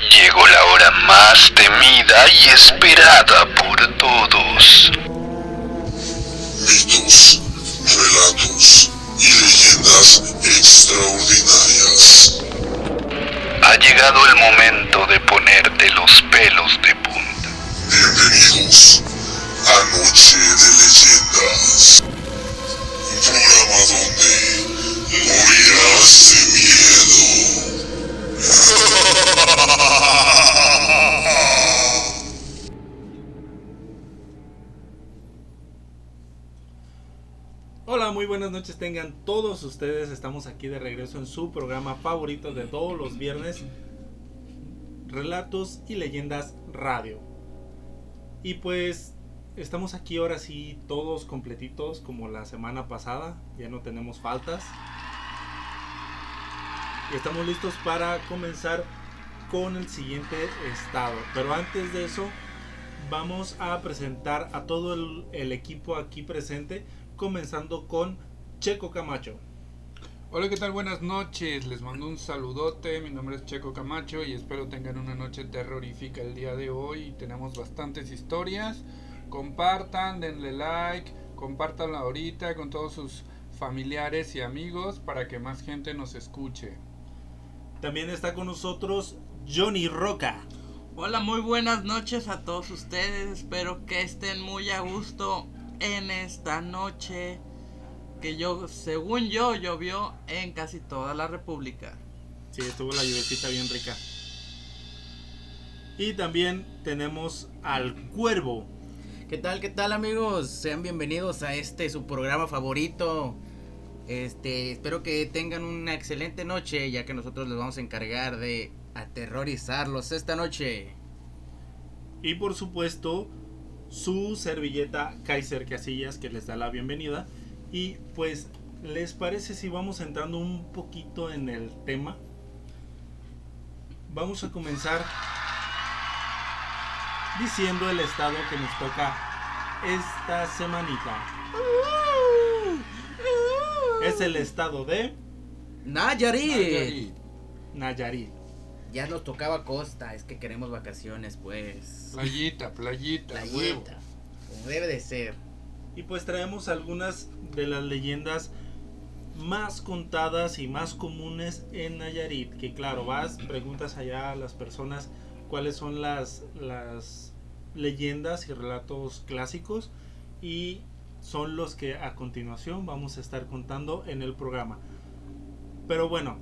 Llegó la hora más temida y esperada por todos. Mitos, relatos y leyendas extraordinarias. Ha llegado el momento de ponerte los pelos de punta. Bienvenidos a Noche de Leyendas. Un programa donde morirás de miedo. Hola, muy buenas noches tengan todos ustedes. Estamos aquí de regreso en su programa favorito de todos los viernes, Relatos y Leyendas Radio. Y pues estamos aquí ahora sí todos completitos como la semana pasada, ya no tenemos faltas. Y estamos listos para comenzar con el siguiente estado. Pero antes de eso, vamos a presentar a todo el, equipo aquí presente comenzando con Checo Camacho. Hola, ¿qué tal? Buenas noches. Les mando un saludote. Mi nombre es Checo Camacho y espero tengan una noche terrorífica el día de hoy. Tenemos bastantes historias. Compartan, denle like, compártanla ahorita con todos sus familiares y amigos para que más gente nos escuche. También está con nosotros Johnny Roca. Hola, muy buenas noches a todos ustedes. Espero que estén muy a gusto en esta noche que yo, según yo, llovió en casi toda la República. Sí, estuvo la lluvecita bien rica. Y también tenemos al Cuervo. ¿Qué tal, qué tal amigos? Sean bienvenidos a este su programa favorito. Este, espero que tengan una excelente noche, ya que nosotros les vamos a encargar de aterrorizarlos esta noche. Y por supuesto, su servilleta Kaiser Casillas que les da la bienvenida. Y pues, ¿les parece si vamos entrando un poquito en el tema? Vamos a comenzar diciendo el estado que nos toca esta semanita. Es el estado de Nayarit. Nayarit. Nayarit. Ya nos tocaba costa, es que queremos vacaciones, pues. Playita, playita, huevo. Playita, como debe de ser. Y pues traemos algunas de las leyendas más contadas y más comunes en Nayarit. Que claro, vas, preguntas allá a las personas cuáles son las, las leyendas y relatos clásicos y son los que a continuación vamos a estar contando en el programa. Pero bueno,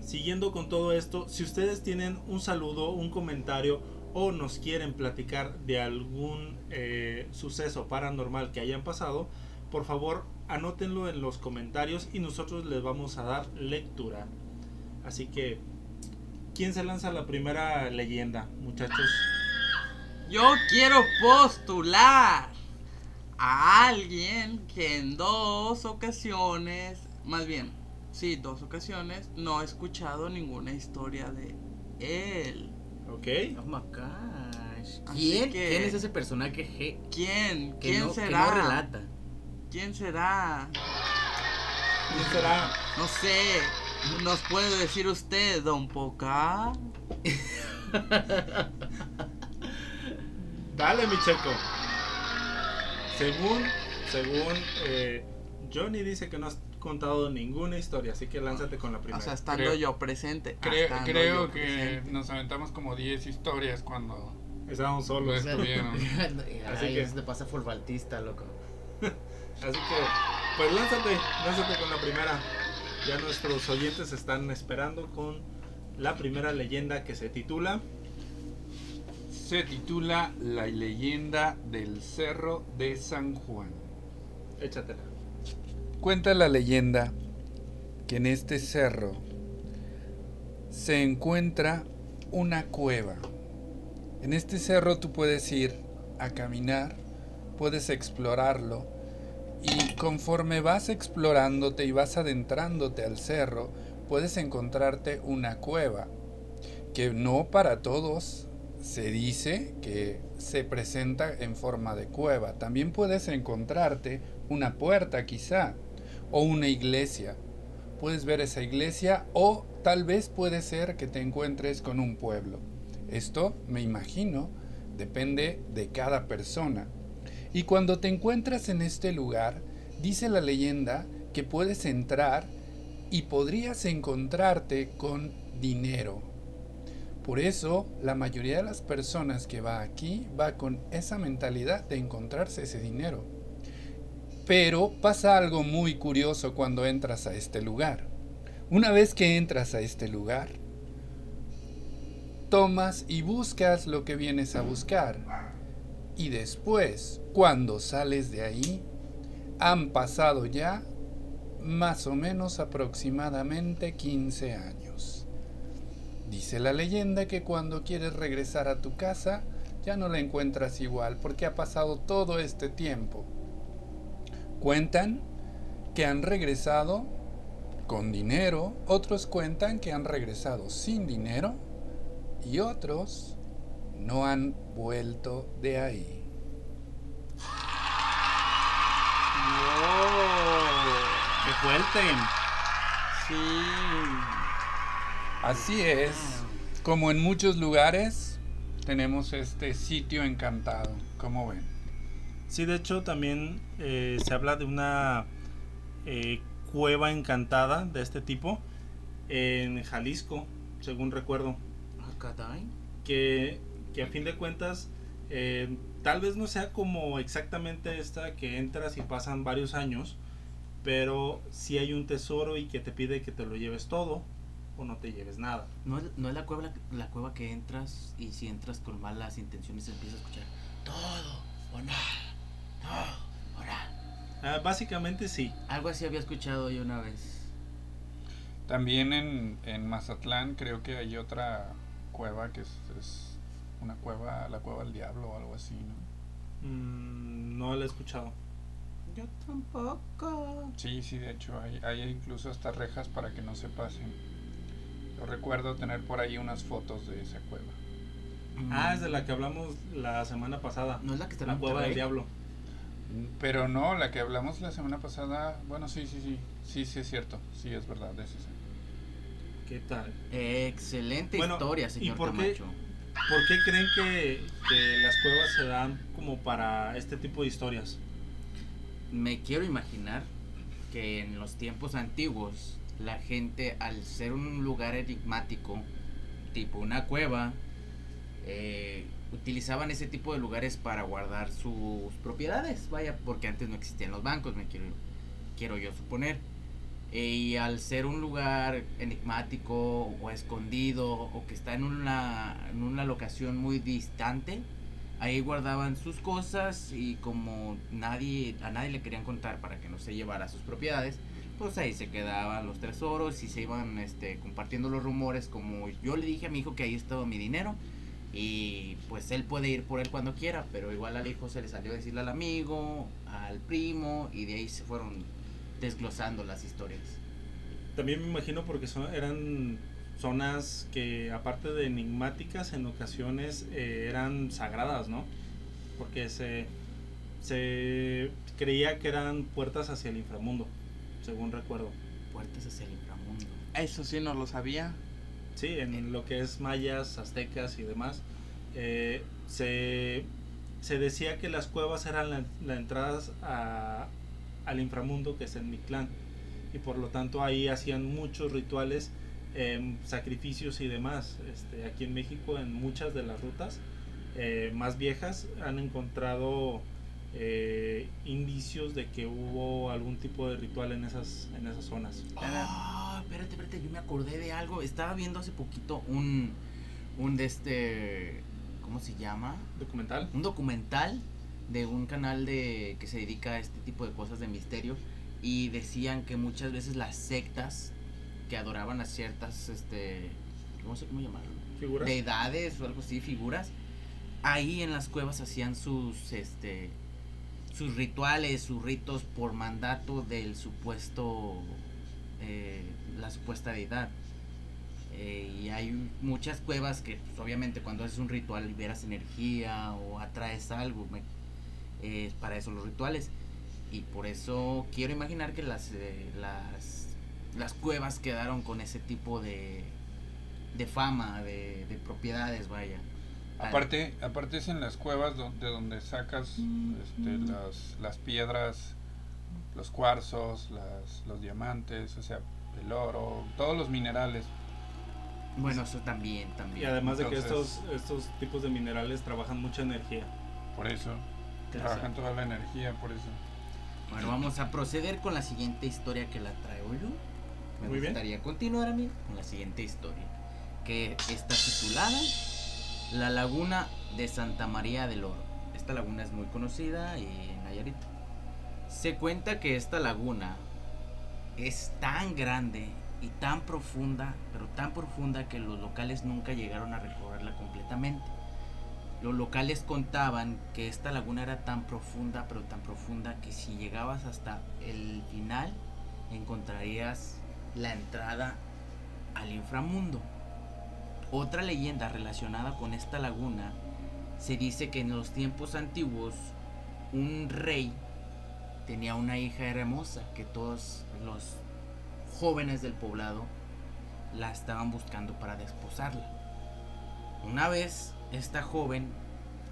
siguiendo con todo esto, si ustedes tienen un saludo, un comentario o nos quieren platicar de algún eh, suceso paranormal que hayan pasado, por favor anótenlo en los comentarios y nosotros les vamos a dar lectura. Así que, ¿quién se lanza la primera leyenda, muchachos? Yo quiero postular a alguien que en dos ocasiones, más bien, sí, dos ocasiones, no he escuchado ninguna historia de él. ¿Ok? Oh my gosh. ¿Quién? que- ¿Quién es ese personaje G ¿Quién? que, ¿Quién no, que será? no relata? ¿Quién será? ¿Quién será? No sé. ¿Nos puede decir usted, don Poca? Dale, mi checo. Según, según eh, Johnny dice que no has contado ninguna historia, así que lánzate con la primera. O sea, estando Creo- yo presente. Creo, creo yo que presente. nos aventamos como 10 historias cuando Estábamos solos. Pues, Estuvieron. Así Ay, que- eso te pasa por baltista, loco. Así que, pues lánzate, lánzate con la primera. Ya nuestros oyentes están esperando con la primera leyenda que se titula se titula La leyenda del Cerro de San Juan. Échatela. Cuenta la leyenda que en este cerro se encuentra una cueva. En este cerro tú puedes ir a caminar, puedes explorarlo y conforme vas explorándote y vas adentrándote al cerro, puedes encontrarte una cueva que no para todos se dice que se presenta en forma de cueva. También puedes encontrarte una puerta quizá o una iglesia. puedes ver esa iglesia o tal vez puede ser que te encuentres con un pueblo. Esto, me imagino, depende de cada persona. Y cuando te encuentras en este lugar, dice la leyenda que puedes entrar y podrías encontrarte con dinero. Por eso, la mayoría de las personas que va aquí va con esa mentalidad de encontrarse ese dinero. Pero pasa algo muy curioso cuando entras a este lugar. Una vez que entras a este lugar, tomas y buscas lo que vienes a buscar. Y después, cuando sales de ahí, han pasado ya más o menos aproximadamente 15 años. Dice la leyenda que cuando quieres regresar a tu casa, ya no la encuentras igual porque ha pasado todo este tiempo. Cuentan que han regresado con dinero, otros cuentan que han regresado sin dinero y otros no han vuelto de ahí. ¡Qué fuerte! Sí. Así es, como en muchos lugares tenemos este sitio encantado, como ven. Sí, de hecho también eh, se habla de una eh, cueva encantada de este tipo en Jalisco, según recuerdo. Ah, que, que a fin de cuentas eh, tal vez no sea como exactamente esta que entras y pasan varios años, pero si hay un tesoro y que te pide que te lo lleves todo o no te lleves nada. No, es- no es la cueva, la, la cueva que entras y si entras con malas intenciones empiezas a escuchar todo o nada, todo o nada. Ah, básicamente sí. Algo así había escuchado yo una vez. También en, en Mazatlán creo que hay otra cueva que es, es una cueva, la cueva del diablo o algo así, ¿no? Mm, no lo he escuchado. Yo tampoco. Sí, sí, de hecho hay, hay incluso hasta rejas para que no se pasen. Yo recuerdo tener por ahí unas fotos de esa cueva. Ah, es de la que hablamos la semana pasada. ¿No es la que está en La cueva del diablo. Pero no, la que hablamos la semana pasada, bueno, sí, sí, sí, sí, sí es cierto, sí es verdad, es esa. ¿Qué tal? Excelente Bueno, historia, ¿y señor por qué? Camacho. ¿Por qué creen que, que las cuevas se dan como para este tipo de historias? Me quiero imaginar que en los tiempos antiguos la gente al ser un lugar enigmático, tipo una cueva, eh, utilizaban ese tipo de lugares para guardar sus propiedades, vaya, porque antes no existían los bancos, me quiero, quiero yo suponer. Eh, y al ser un lugar enigmático o escondido o que está en una, en una locación muy distante, ahí guardaban sus cosas y como nadie a nadie le querían contar para que no se llevara sus propiedades, pues ahí se quedaban los tesoros y se iban este, compartiendo los rumores como yo le dije a mi hijo que ahí estaba mi dinero y pues él puede ir por él cuando quiera, pero igual al hijo se le salió a decirle al amigo, al primo y de ahí se fueron desglosando las historias. También me imagino porque eran zonas que aparte de enigmáticas en ocasiones eh, eran sagradas, ¿no? Porque se, se creía que eran puertas hacia el inframundo, según recuerdo. Puertas hacia el inframundo. Eso sí no lo sabía. Sí, en lo que es mayas, aztecas y demás, eh, se, se decía que las cuevas eran la, la entrada a- al inframundo, que es el Mictlán, y por lo tanto ahí hacían muchos rituales, em, sacrificios y demás. Este, aquí en México, en muchas de las rutas eh, más viejas, han encontrado eh, indicios de que hubo algún tipo de ritual en esas, en esas zonas. Ah, espérate, espérate, yo me acordé de algo. Estaba viendo hace poquito un, un de este, ¿cómo se llama? Documental. Un documental de un canal de que se dedica a este tipo de cosas de misterio y decían que muchas veces las sectas que adoraban a ciertas, este, no sé cómo llamarlo, Figuras. deidades o algo así, figuras, ahí en las cuevas hacían sus, este, sus rituales, sus ritos por mandato del supuesto, eh, la supuesta deidad. Eh, y hay muchas cuevas que pues, obviamente cuando haces un ritual liberas energía o atraes algo. para eso los rituales. Y por eso quiero imaginar que las, eh, las las cuevas quedaron con ese tipo de, de fama, de propiedades, vaya. Aparte, aparte es en las cuevas de donde sacas este, las, las piedras, los cuarzos, las, los diamantes, o sea, el oro, todos los minerales. Bueno, eso también, también. Y además de que estos, estos tipos de minerales trabajan mucha energía. Por eso, Claro. trabajan toda la energía, por eso. Bueno, vamos a proceder con la siguiente historia que la traigo yo. Me Muy bien. gustaría continuar a mí con la siguiente historia, que está titulada La Laguna de Santa María del Oro. Esta laguna es muy conocida y en Nayarit. Se cuenta que esta laguna es tan grande y tan profunda, pero tan profunda que los locales nunca llegaron a recorrerla completamente. Los locales contaban que esta laguna era tan profunda, pero tan profunda que si llegabas hasta el final encontrarías la entrada al inframundo. Otra leyenda relacionada con esta laguna se dice que en los tiempos antiguos un rey tenía una hija hermosa que todos los jóvenes del poblado la estaban buscando para desposarla. Una vez esta joven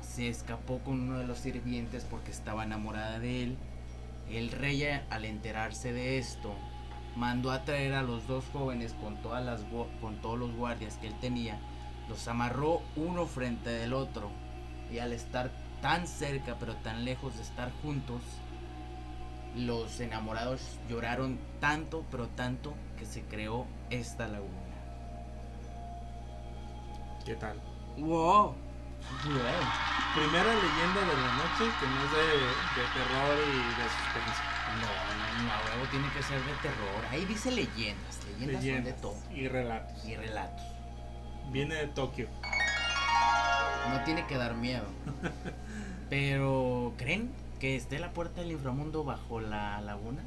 se escapó con uno de los sirvientes porque estaba enamorada de él. El rey al enterarse de esto mandó a traer a los dos jóvenes con todas las con todos los guardias que él tenía. Los amarró uno frente del otro y al estar tan cerca pero tan lejos de estar juntos, los enamorados lloraron tanto pero tanto que se creó esta laguna. ¿Qué tal? Wow. Primera leyenda de la noche que no es de, de terror y de suspense. No, no, no, a huevo tiene que ser de terror. Ahí dice leyendas, leyendas, son de Leyendas todo. y relatos. Y relatos. Viene de Tokio. No tiene que dar miedo. Pero, ¿creen que esté la puerta del inframundo bajo la laguna?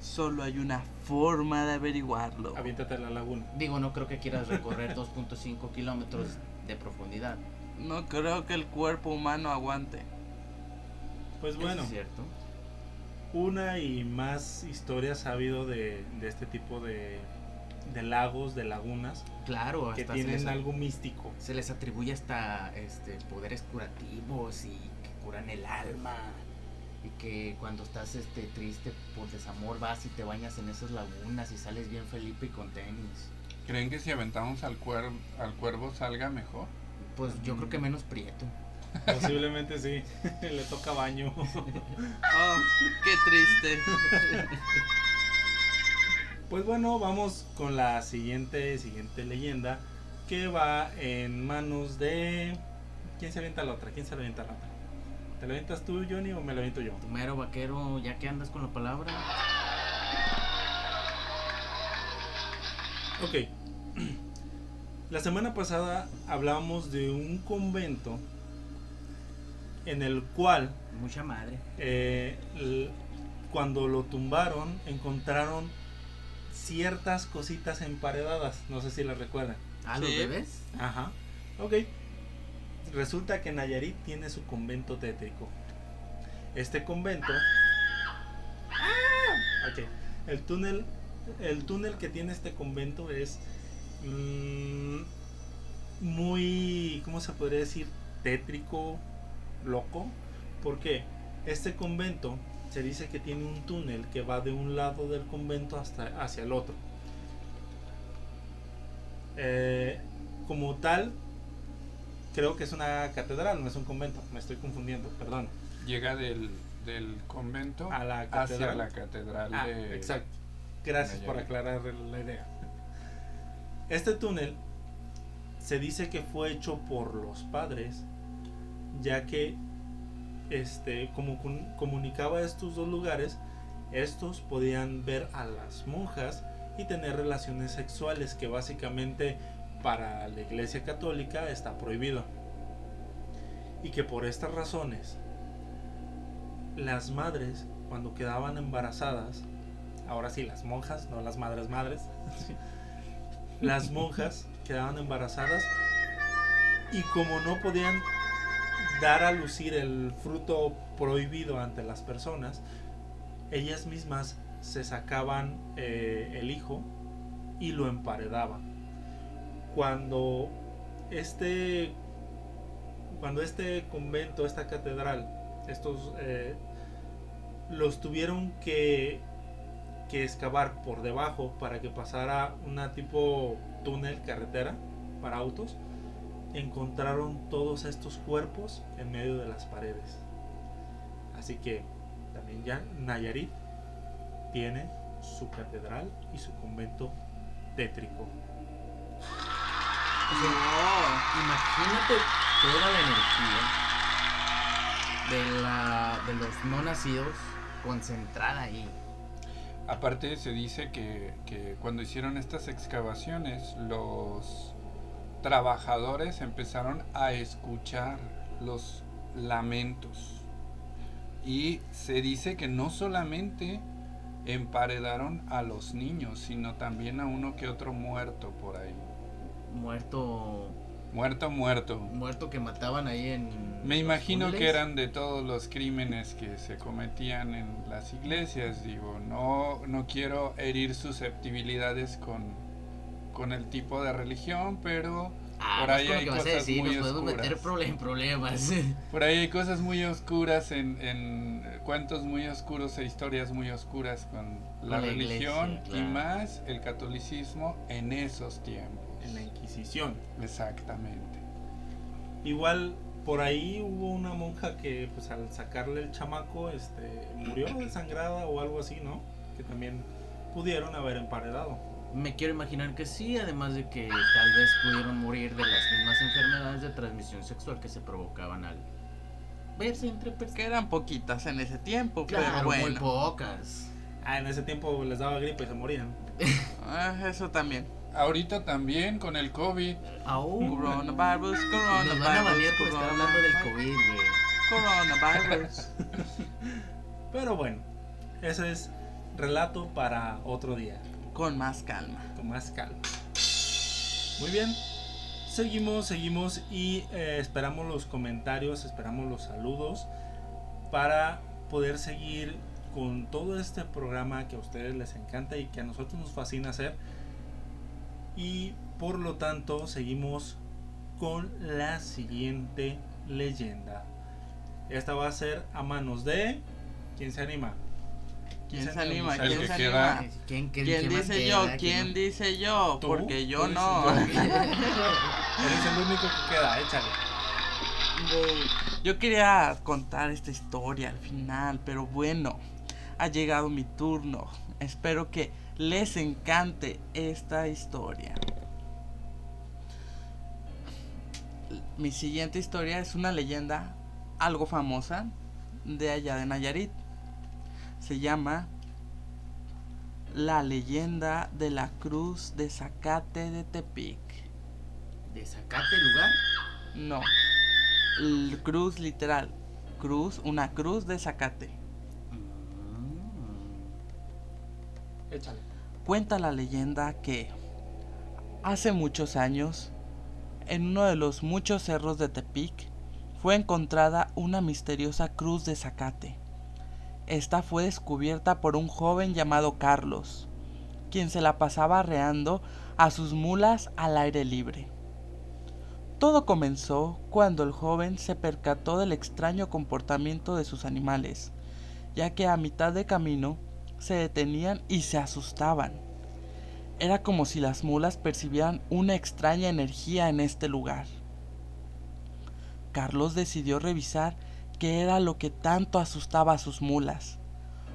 Solo hay una forma de averiguarlo. Aviéntate a la laguna. Digo, no creo que quieras recorrer 2.5 kilómetros de profundidad. No creo que el cuerpo humano aguante. Pues bueno, es cierto. Una y más historias ha habido de, de este tipo de, de lagos, de lagunas, Claro, que hasta tienen les, algo místico. se les atribuye hasta este, poderes curativos y que curan el alma. Y que cuando estás este, triste por desamor vas y te bañas en esas lagunas y sales bien Felipe y con tenis. ¿Creen que si aventamos al, cuer al cuervo salga mejor? Pues yo creo que menos prieto. Posiblemente sí. Le toca baño. Oh, qué triste. Pues bueno, vamos con la siguiente, siguiente leyenda que va en manos de... ¿Quién se avienta la otra? ¿Quién se avienta la otra? ¿Te la avientas tú, Johnny, o me la aviento yo? Tu mero vaquero, ya que andas con la palabra. Ok. La semana pasada hablamos de un convento en el cual Mucha madre. eh, cuando lo tumbaron encontraron ciertas cositas emparedadas. No sé si las recuerdan. ¿Ah, los Sí. bebés? Ajá. Ok. Resulta que Nayarit tiene su convento tétrico. Este convento. ¡Ah! Ok. El túnel. El túnel que tiene este convento es. mm, muy. ¿Cómo se podría decir? Tétrico. Loco. Porque este convento se dice que tiene un túnel que va de un lado del convento hasta hacia el otro. Eh, como tal, creo que es una catedral, no es un convento. Me estoy confundiendo, perdón. Llega del, del convento A la hacia la catedral Ah, de... exacto. Gracias por aclarar la idea. Este túnel se dice que fue hecho por los padres, ya que este, como comunicaba estos dos lugares, estos podían ver a las monjas y tener relaciones sexuales, que básicamente para la Iglesia Católica está prohibido. Y que por estas razones, las madres, cuando quedaban embarazadas, ahora sí, las monjas, no las madres madres, las monjas quedaban embarazadas y como no podían dar a lucir el fruto prohibido ante las personas, ellas mismas se sacaban eh, el hijo y lo emparedaban. Cuando este, cuando este convento, esta catedral, estos eh, los tuvieron que, que excavar por debajo para que pasara una tipo túnel, carretera para autos, encontraron todos estos cuerpos en medio de las paredes. Así que también ya Nayarit tiene su catedral y su convento tétrico. O sea, imagínate toda la energía de, la, de los no nacidos concentrada ahí. Aparte se dice que, que cuando hicieron estas excavaciones, los trabajadores empezaron a escuchar los lamentos. Y se dice que no solamente emparedaron a los niños, sino también a uno que otro muerto por ahí. Muerto. Muerto, muerto. Muerto que mataban ahí en. Me imagino que eran de todos los crímenes que se cometían en las iglesias. Digo, no, no quiero herir susceptibilidades con, con el tipo de religión, pero Ah, por ahí hay que cosas decir, muy nos podemos meter oscuras. en problemas. por ahí hay cosas muy oscuras en, en cuentos muy oscuros e historias muy oscuras con la, la religión iglesia, y más el catolicismo en esos tiempos. En la Inquisición. Exactamente. Igual por ahí hubo una monja que pues al sacarle el chamaco este murió desangrada o algo así, ¿no? Que también pudieron haber emparedado. Me quiero imaginar que sí, además de que tal vez pudieron morir de las mismas enfermedades de transmisión sexual que se provocaban al verse entre personas. Que eran poquitas en ese tiempo, Claro, pero muy bueno. pocas. Ah, en ese tiempo les daba gripe y se morían. Ah, eso también. Ahorita también con el COVID. Aún. Coronavirus, Nos van a banear coronavirus, por estar hablando del coronavirus. COVID, güey. Coronavirus. Pero bueno, ese es relato para otro día, Con más calma. con más calma. Muy bien, seguimos, seguimos y eh, esperamos los comentarios, esperamos los saludos para poder seguir con todo este programa que a ustedes les encanta y que a nosotros nos fascina hacer. Y por lo tanto seguimos con la siguiente leyenda. Esta va a ser a manos de... ¿Quién se anima? ¿Quién se se anima? ¿Quién se anima? ¿Quién, quién, ¿Quién dice queda? yo? ¿Quién dice yo? ¿Tú? Porque yo no. yo. Eres el único que queda, échale. Yo quería contar esta historia al final, pero bueno, ha llegado mi turno. Espero que les encante esta historia. Mi siguiente historia es una leyenda algo famosa de allá de Nayarit. Se llama La leyenda de la cruz de Zacate de Tepic. ¿De sacate lugar? No. L- cruz literal. Cruz, una cruz de zacate. Échale. Cuenta la leyenda que hace muchos años, en uno de los muchos cerros de Tepic, fue encontrada una misteriosa cruz de zacate. Esta fue descubierta por un joven llamado Carlos, quien se la pasaba arreando a sus mulas al aire libre. Todo comenzó cuando el joven se percató del extraño comportamiento de sus animales, ya que a mitad de camino se detenían y se asustaban. Era como si las mulas percibieran una extraña energía en este lugar. Carlos decidió revisar qué era lo que tanto asustaba a sus mulas.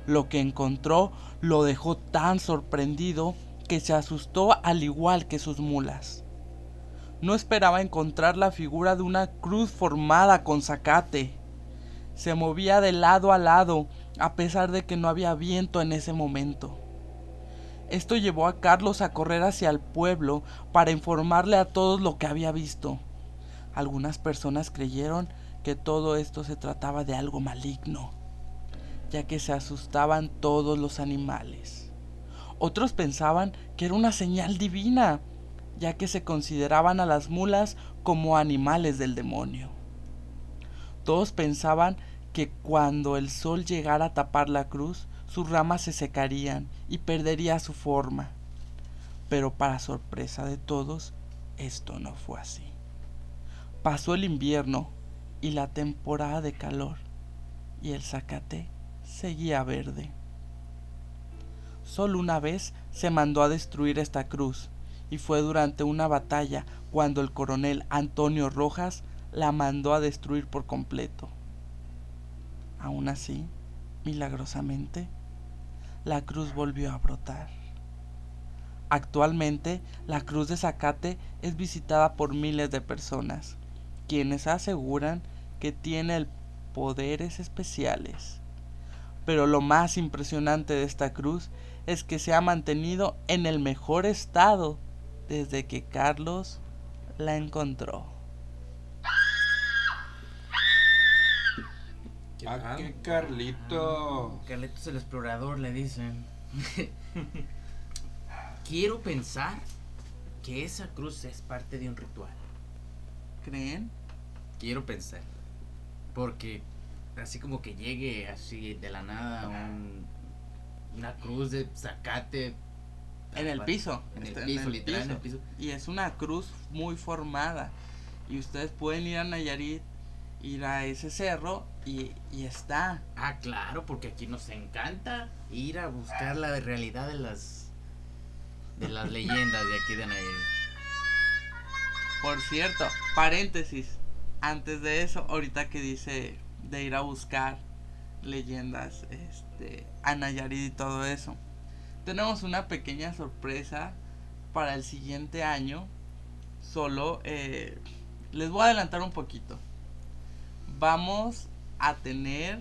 Lo que encontró lo dejó tan sorprendido que se asustó al igual que sus mulas. No esperaba encontrar la figura de una cruz formada con zacate. Se movía de lado a lado a pesar de que no había viento en ese momento. Esto llevó a Carlos a correr hacia el pueblo para informarle a todos lo que había visto. Algunas personas creyeron que todo esto se trataba de algo maligno, ya que se asustaban todos los animales. Otros pensaban que era una señal divina, ya que se consideraban a las mulas como animales del demonio. Todos pensaban que cuando el sol llegara a tapar la cruz, sus ramas se secarían y perdería su forma. Pero para sorpresa de todos, esto no fue así. Pasó el invierno y la temporada de calor, y el zacate seguía verde. Solo una vez se mandó a destruir esta cruz, y fue durante una batalla cuando el coronel Antonio Rojas la mandó a destruir por completo. Aún así, milagrosamente, la cruz volvió a brotar. Actualmente, la cruz de Zacate es visitada por miles de personas, quienes aseguran que tiene poderes especiales. Pero lo más impresionante de esta cruz es que se ha mantenido en el mejor estado desde que Carlos la encontró. ¿Qué Ah, qué Carlito. Carlitos el explorador le dicen. Quiero pensar que esa cruz es parte de un ritual. ¿Creen? Quiero pensar. Porque así como que llegue así de la nada un- una cruz de zacate. En el piso. En el piso, literal, en el piso. Y es una cruz muy formada. Y ustedes pueden ir a Nayarit, ir a ese cerro y, y está. Ah, claro, porque aquí nos encanta ir a buscar la realidad de las de las leyendas de aquí de Nayarit. Por cierto, paréntesis. Antes de eso, ahorita que dice de ir a buscar leyendas este, a Nayarit y todo eso. Tenemos una pequeña sorpresa para el siguiente año. Solo eh, les voy a adelantar un poquito. Vamos a tener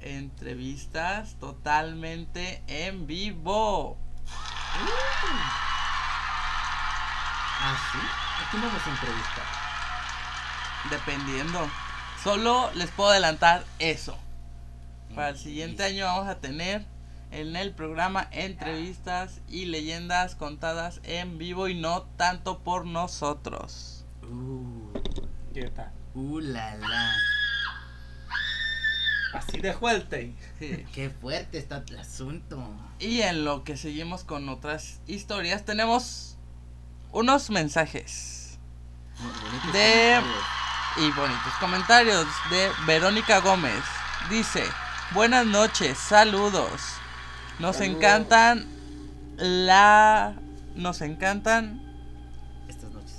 entrevistas totalmente en vivo. Ah, sí. Aquí no nos entrevista. Dependiendo. Solo les puedo adelantar eso. Para el siguiente año vamos a tener en el programa entrevistas y leyendas contadas en vivo y no tanto por nosotros. Uh, ¿Qué tal? uh, la, la. Así de fuerte. Qué fuerte está el asunto. Y en lo que seguimos con otras historias tenemos unos mensajes Bonitos De-. Y bonitos comentarios de Verónica Gómez. Dice, buenas noches, saludos. Nos Saludos. encantan la... Nos encantan... Estas noches.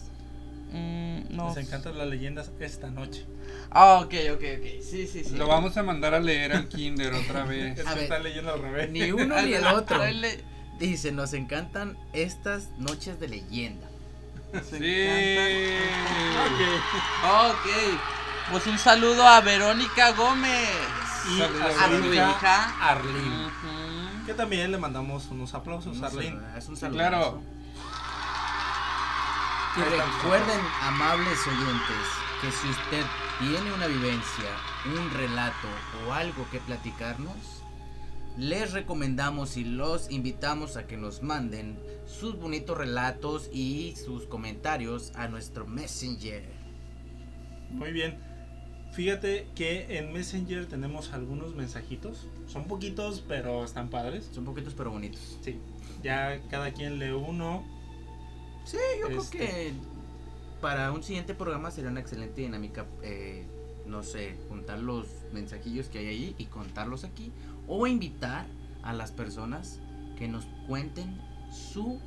mm, Nos nos- encantan las leyendas esta noche. Ah, ok, ok, ok. Sí, sí, sí. Lo vamos a mandar a leer al kinder otra vez. Es A que ver. está leyendo al revés. Ni uno ni el otro. Dice, nos encantan estas noches de leyenda. nos Sí. encantan. Ok. Pues un saludo a Verónica Gómez. Y a su Verónica. hija Arlene. Que también le mandamos unos aplausos a Un Arlene. Es un saludo. claro. Y recuerden, amables oyentes, que si usted tiene una vivencia, un relato o algo que platicarnos, les recomendamos y los invitamos a que nos manden sus bonitos relatos y sus comentarios a nuestro Messenger. Muy bien. Fíjate que en Messenger tenemos algunos mensajitos. Son poquitos, pero están padres. Son poquitos pero bonitos. Sí. Ya cada quien lee uno. Sí, yo Este. creo que para un siguiente programa sería una excelente dinámica, eh, no sé, juntar los mensajillos que hay ahí y contarlos aquí. O invitar a las personas que nos cuenten su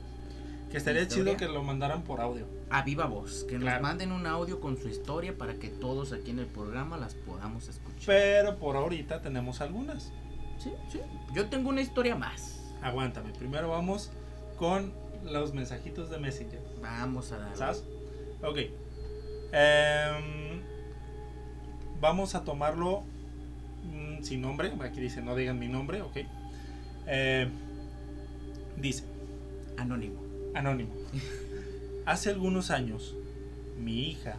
Que estaría chido que lo mandaran por audio. a viva voz. Que Claro. nos manden un audio con su historia para que todos aquí en el programa las podamos escuchar. Pero por ahorita tenemos algunas. Sí, sí. Yo tengo una historia más. Aguántame. Primero vamos con los mensajitos de Messenger. Vamos a dar. ¿Sabes? Ok. Em, vamos a tomarlo sin nombre. Aquí dice no digan mi nombre, ok. Eh, dice, Anónimo. anónimo. Hace algunos años, mi hija,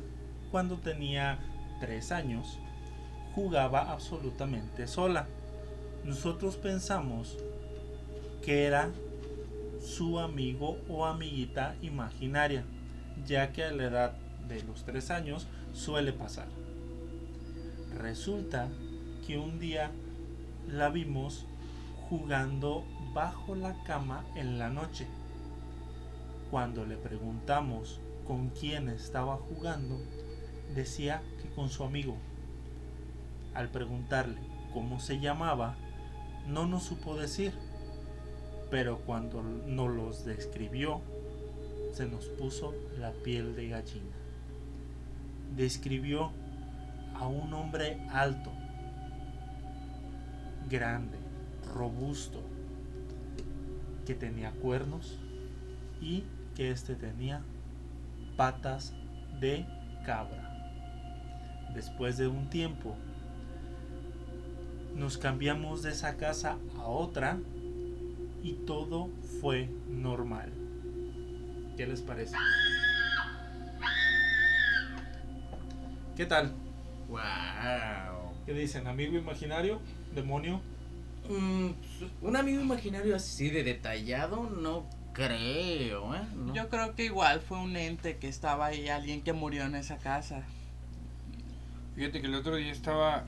cuando tenía tres años, jugaba absolutamente sola. Nosotros pensamos que era su amigo o amiguita imaginaria, ya que a la edad de los tres años suele pasar. Resulta que un día la vimos jugando bajo la cama en la noche. Cuando le preguntamos con quién estaba jugando, decía que con su amigo. Al preguntarle cómo se llamaba, no nos supo decir, pero cuando nos los describió, se nos puso la piel de gallina. Describió a un hombre alto, grande, robusto, que tenía cuernos y que éste tenía patas de cabra. Después de un tiempo, nos cambiamos de esa casa a otra y todo fue normal. ¿Qué les parece? ¿Qué tal? Wow. ¿Qué dicen? ¿Amigo imaginario? ¿Demonio? Mm, un amigo imaginario así de detallado, no creo, ¿eh? No. Yo creo que igual fue un ente que estaba ahí, alguien que murió en esa casa. Fíjate que el otro día estaba,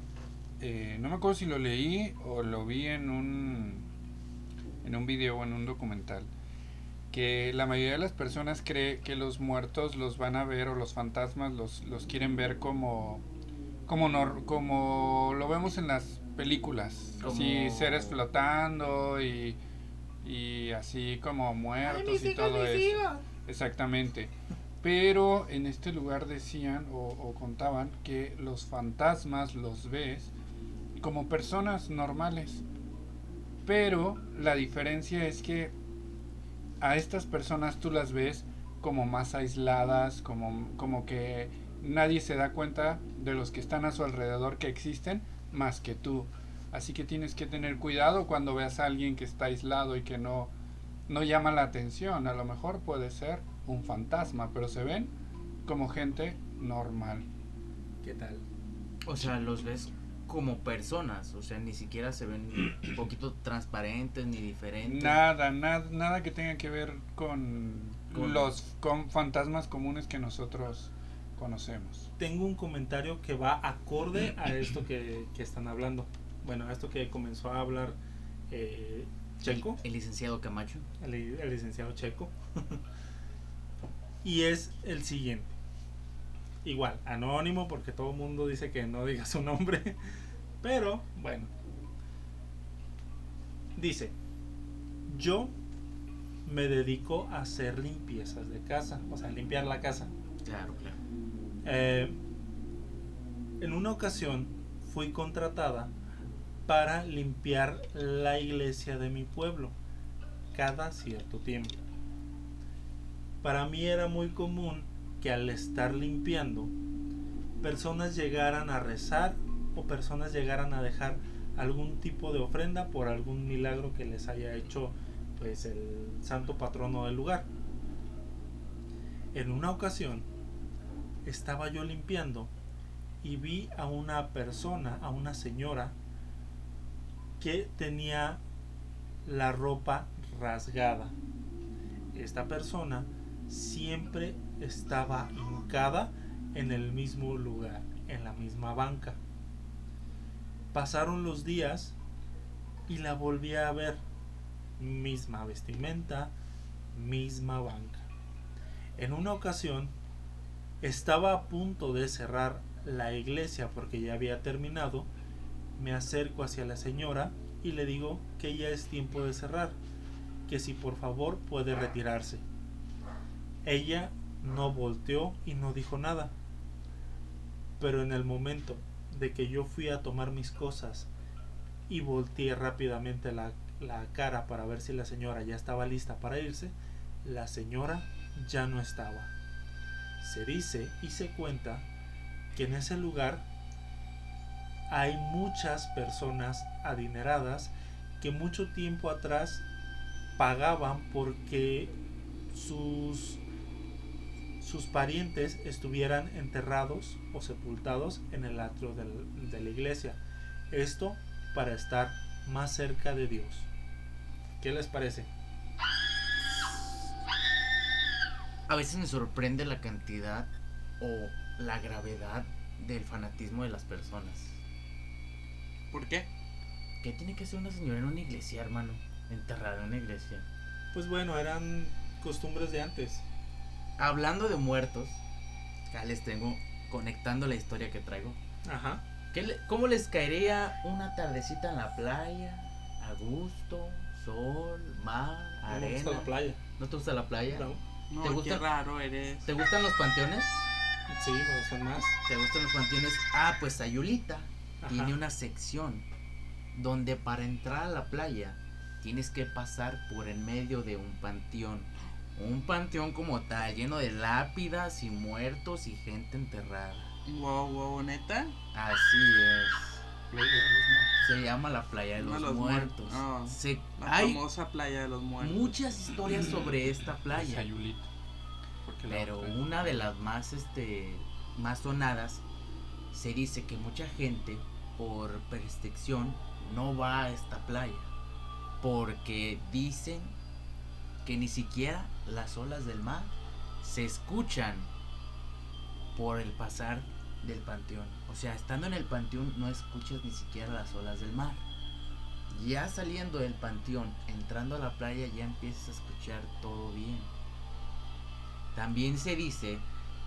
eh, no me acuerdo si lo leí o lo vi en un, en un video o en un documental, que la mayoría de las personas cree que los muertos los van a ver o los fantasmas los, los quieren ver como, como, nor- como lo vemos en las películas, así seres flotando y, y así como muertos y todo eso. Exactamente. Pero en este lugar decían o, o contaban que los fantasmas los ves como personas normales. Pero la diferencia es que a estas personas tú las ves como más aisladas, como, como que nadie se da cuenta de los que están a su alrededor que existen más que tú. Así que tienes que tener cuidado cuando veas a alguien que está aislado y que no, no llama la atención. A lo mejor puede ser un fantasma, pero se ven como gente normal. ¿Qué tal? O sea, los ves como personas, o sea, ni siquiera se ven un poquito transparentes ni diferentes. Nada, nada, nada que tenga que ver con, Con- los con fantasmas comunes que nosotros conocemos. Tengo un comentario que va acorde a esto que, que están hablando. Bueno, a esto que comenzó a hablar eh, Checo. El licenciado Camacho. el, el licenciado Checo. y es el siguiente. Igual, anónimo porque todo el mundo dice que no diga su nombre. Pero bueno. Dice, yo me dedico a hacer limpiezas de casa, o sea, limpiar la casa. Claro, claro. Eh, en una ocasión fui contratada para limpiar la iglesia de mi pueblo cada cierto tiempo. Para mí era muy común que al estar limpiando, personas llegaran a rezar o personas llegaran a dejar algún tipo de ofrenda por algún milagro que les haya hecho pues el santo patrono del lugar. En una ocasión estaba yo limpiando y vi a una persona, a una señora que tenía la ropa rasgada. Esta persona siempre estaba hincada en el mismo lugar, en la misma banca. Pasaron los días y la volví a ver. Misma vestimenta, misma banca. En una ocasión estaba a punto de cerrar la iglesia porque ya había terminado. Me acerco hacia la señora y le digo que ya es tiempo de cerrar, que si por favor puede retirarse. Ella no volteó y no dijo nada. Pero en el momento de que yo fui a tomar mis cosas y volteé rápidamente la, la cara para ver si la señora ya estaba lista para irse, la señora ya no estaba. Se dice y se cuenta que en ese lugar hay muchas personas adineradas que mucho tiempo atrás pagaban porque sus sus parientes estuvieran enterrados o sepultados en el atrio de la iglesia. Esto para estar más cerca de Dios. ¿Qué les parece? A veces me sorprende la cantidad o la gravedad del fanatismo de las personas. ¿Por qué? ¿Qué tiene que hacer una señora en una iglesia, hermano? Enterrada en una iglesia. Pues bueno, eran costumbres de antes. Hablando de muertos, acá les tengo conectando la historia que traigo. Ajá. ¿Qué le- ¿Cómo les caería una tardecita en la playa? A gusto, sol, mar, No me arena. gusta la playa. ¿No te gusta la playa? No. No, ¿Te gusta? qué raro eres. ¿Te gustan los panteones? Sí, me gustan más. ¿Te gustan los panteones? Ah, pues Sayulita Ajá. tiene una sección donde para entrar a la playa tienes que pasar por en medio de un panteón. Un panteón como tal, lleno de lápidas y muertos y gente enterrada. Wow, wow, neta. Así es. Se llama la playa de los, los muertos. Se- La hay famosa playa de los muertos. muchas historias sobre esta playa. Pero una de las más este más sonadas se dice que mucha gente por restricción no va a esta playa porque dicen que ni siquiera las olas del mar se escuchan por el pasar del panteón. O sea, estando en el panteón no escuchas ni siquiera las olas del mar. Ya saliendo del panteón, entrando a la playa, ya empiezas a escuchar todo bien. También se dice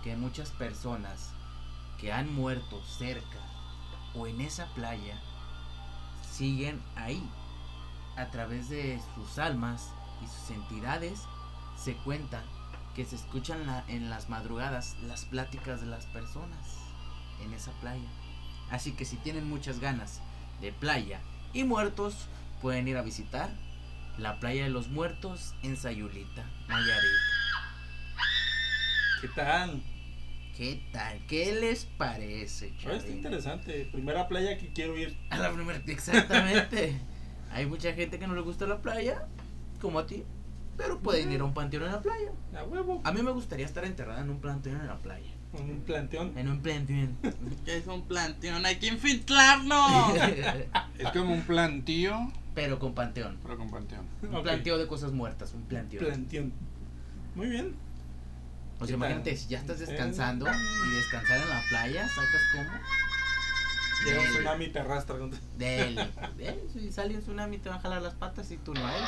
que muchas personas que han muerto cerca o en esa playa siguen ahí. A través de sus almas y sus entidades se cuenta que se escuchan en las madrugadas las pláticas de las personas en esa playa. Así que si tienen muchas ganas de playa y muertos, pueden ir a visitar la playa de los muertos en Sayulita, Nayarit. ¿Qué tal? ¿Qué tal? ¿Qué les parece, Ah, está interesante. Primera playa que quiero ir. A la primera, exactamente. Hay mucha gente que no le gusta la playa, como a ti, pero pueden ir a un panteón en la playa. A huevo. A mí me gustaría estar enterrada en un panteón en la playa. Un planteón. En un panteón. Que es un planteón, hay que infiltrarlo. Es como un plantío, pero con panteón. pero con panteón. Un Ok. planteo de cosas muertas, un planteón. Planteón. Muy bien. O ¿Qué sea, imagínate, si ya estás Eh. descansando y descansar en la playa, sacas como Llega un tsunami y te arrastra. con- del. de- si sale un tsunami te van a jalar las patas y tú no hay.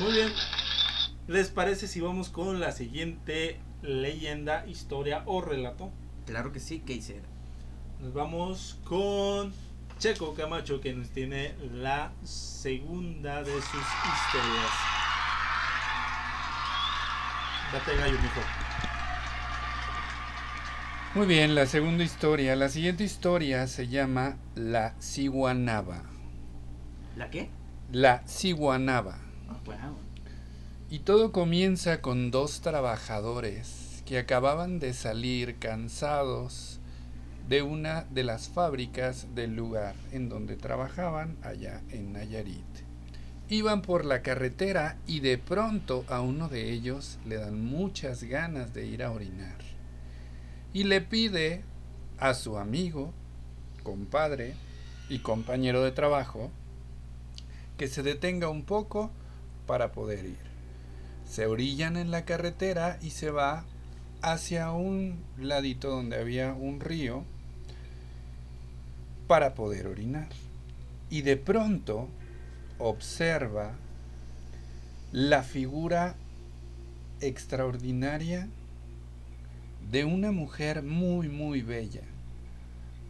Muy bien. ¿Les parece si vamos con la siguiente leyenda, historia o relato? Claro que sí, Keiser. Nos vamos con Checo Camacho que nos tiene la segunda de sus historias. Date gallo, mijo. Muy bien, la segunda historia. La siguiente historia se llama La Ciguanaba. ¿La qué? La Ciguanaba. Ah, wow. Y todo comienza con dos trabajadores que acababan de salir cansados de una de las fábricas del lugar en donde trabajaban allá en Nayarit. Iban por la carretera y de pronto a uno de ellos le dan muchas ganas de ir a orinar. Y le pide a su amigo, compadre y compañero de trabajo que se detenga un poco para poder ir. Se orillan en la carretera y se va hacia un ladito donde había un río para poder orinar. Y de pronto observa la figura extraordinaria de una mujer muy muy bella.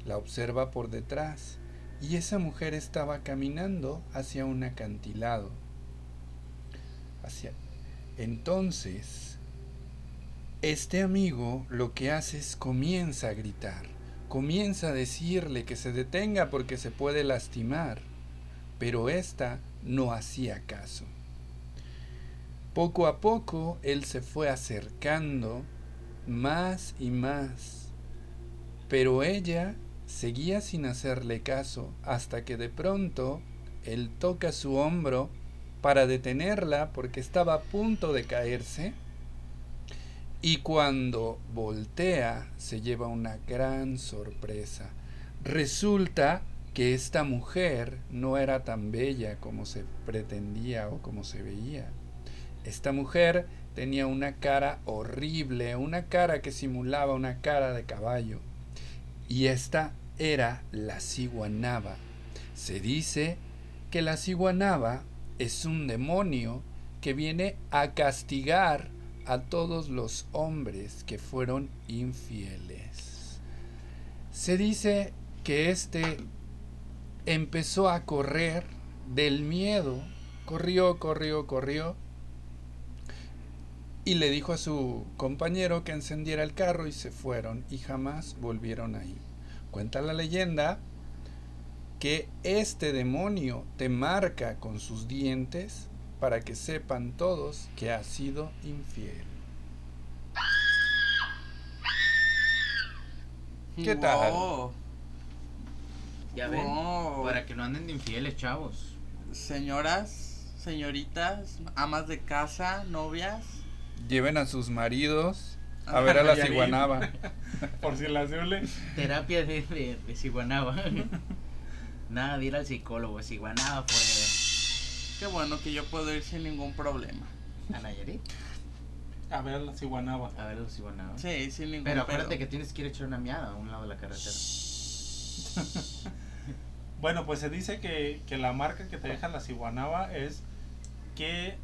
La observa por detrás y esa mujer estaba caminando hacia un acantilado. Hacia entonces, este amigo lo que hace es comienza a gritar, comienza a decirle que se detenga porque se puede lastimar, pero ésta no hacía caso. Poco a poco él se fue acercando más y más, pero ella seguía sin hacerle caso hasta que de pronto él toca su hombro para detenerla porque estaba a punto de caerse y cuando voltea se lleva una gran sorpresa. Resulta que esta mujer no era tan bella como se pretendía o como se veía. Esta mujer tenía una cara horrible, una cara que simulaba una cara de caballo. Y esta era la ciguanaba. Se dice que la ciguanaba es un demonio que viene a castigar a todos los hombres que fueron infieles. Se dice que este empezó a correr del miedo, corrió, corrió, corrió, y le dijo a su compañero que encendiera el carro y se fueron y jamás volvieron ahí. Cuenta la leyenda que este demonio te marca con sus dientes para que sepan todos que has sido infiel. ¿Qué tal? Wow. Ya ven. Wow. Para que no anden de infieles, chavos. Señoras, señoritas, amas de casa, novias. Lleven a sus maridos a ver a la ciguanaba. Por si la hable. Terapia de, de, de ciguanaba. Nada de ir al psicólogo, ciguanaba forever. Qué bueno que yo puedo ir sin ningún problema. ¿A Nayarit? A ver la ciguanaba. A ver los ciguanaba. Sí, sin ningún Pero acuérdate pedo. que tienes que ir a echar una miada a un lado de la carretera. Bueno, pues se dice que, que la marca que te deja la ciguanaba es que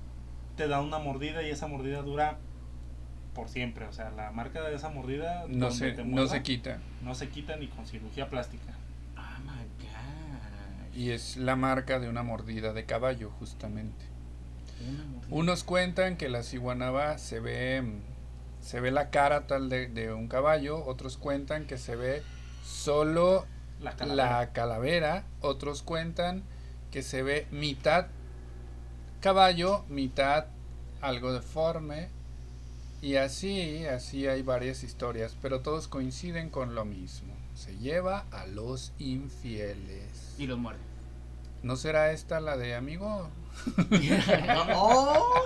te da una mordida y esa mordida dura por siempre. O sea, la marca de esa mordida No donde se, te no se quita. no se quita ni con cirugía plástica. Oh my god. Y es la marca de una mordida de caballo, justamente. Unos cuentan que la ciguanaba se ve, se ve la cara tal de, de un caballo, otros cuentan que se ve solo La calavera. la calavera, otros cuentan que se ve mitad caballo, mitad algo deforme, y así, así hay varias historias, pero todos coinciden con lo mismo. Se lleva a los infieles. Y los muerde. ¿No será esta la de amigo? ¡Oh!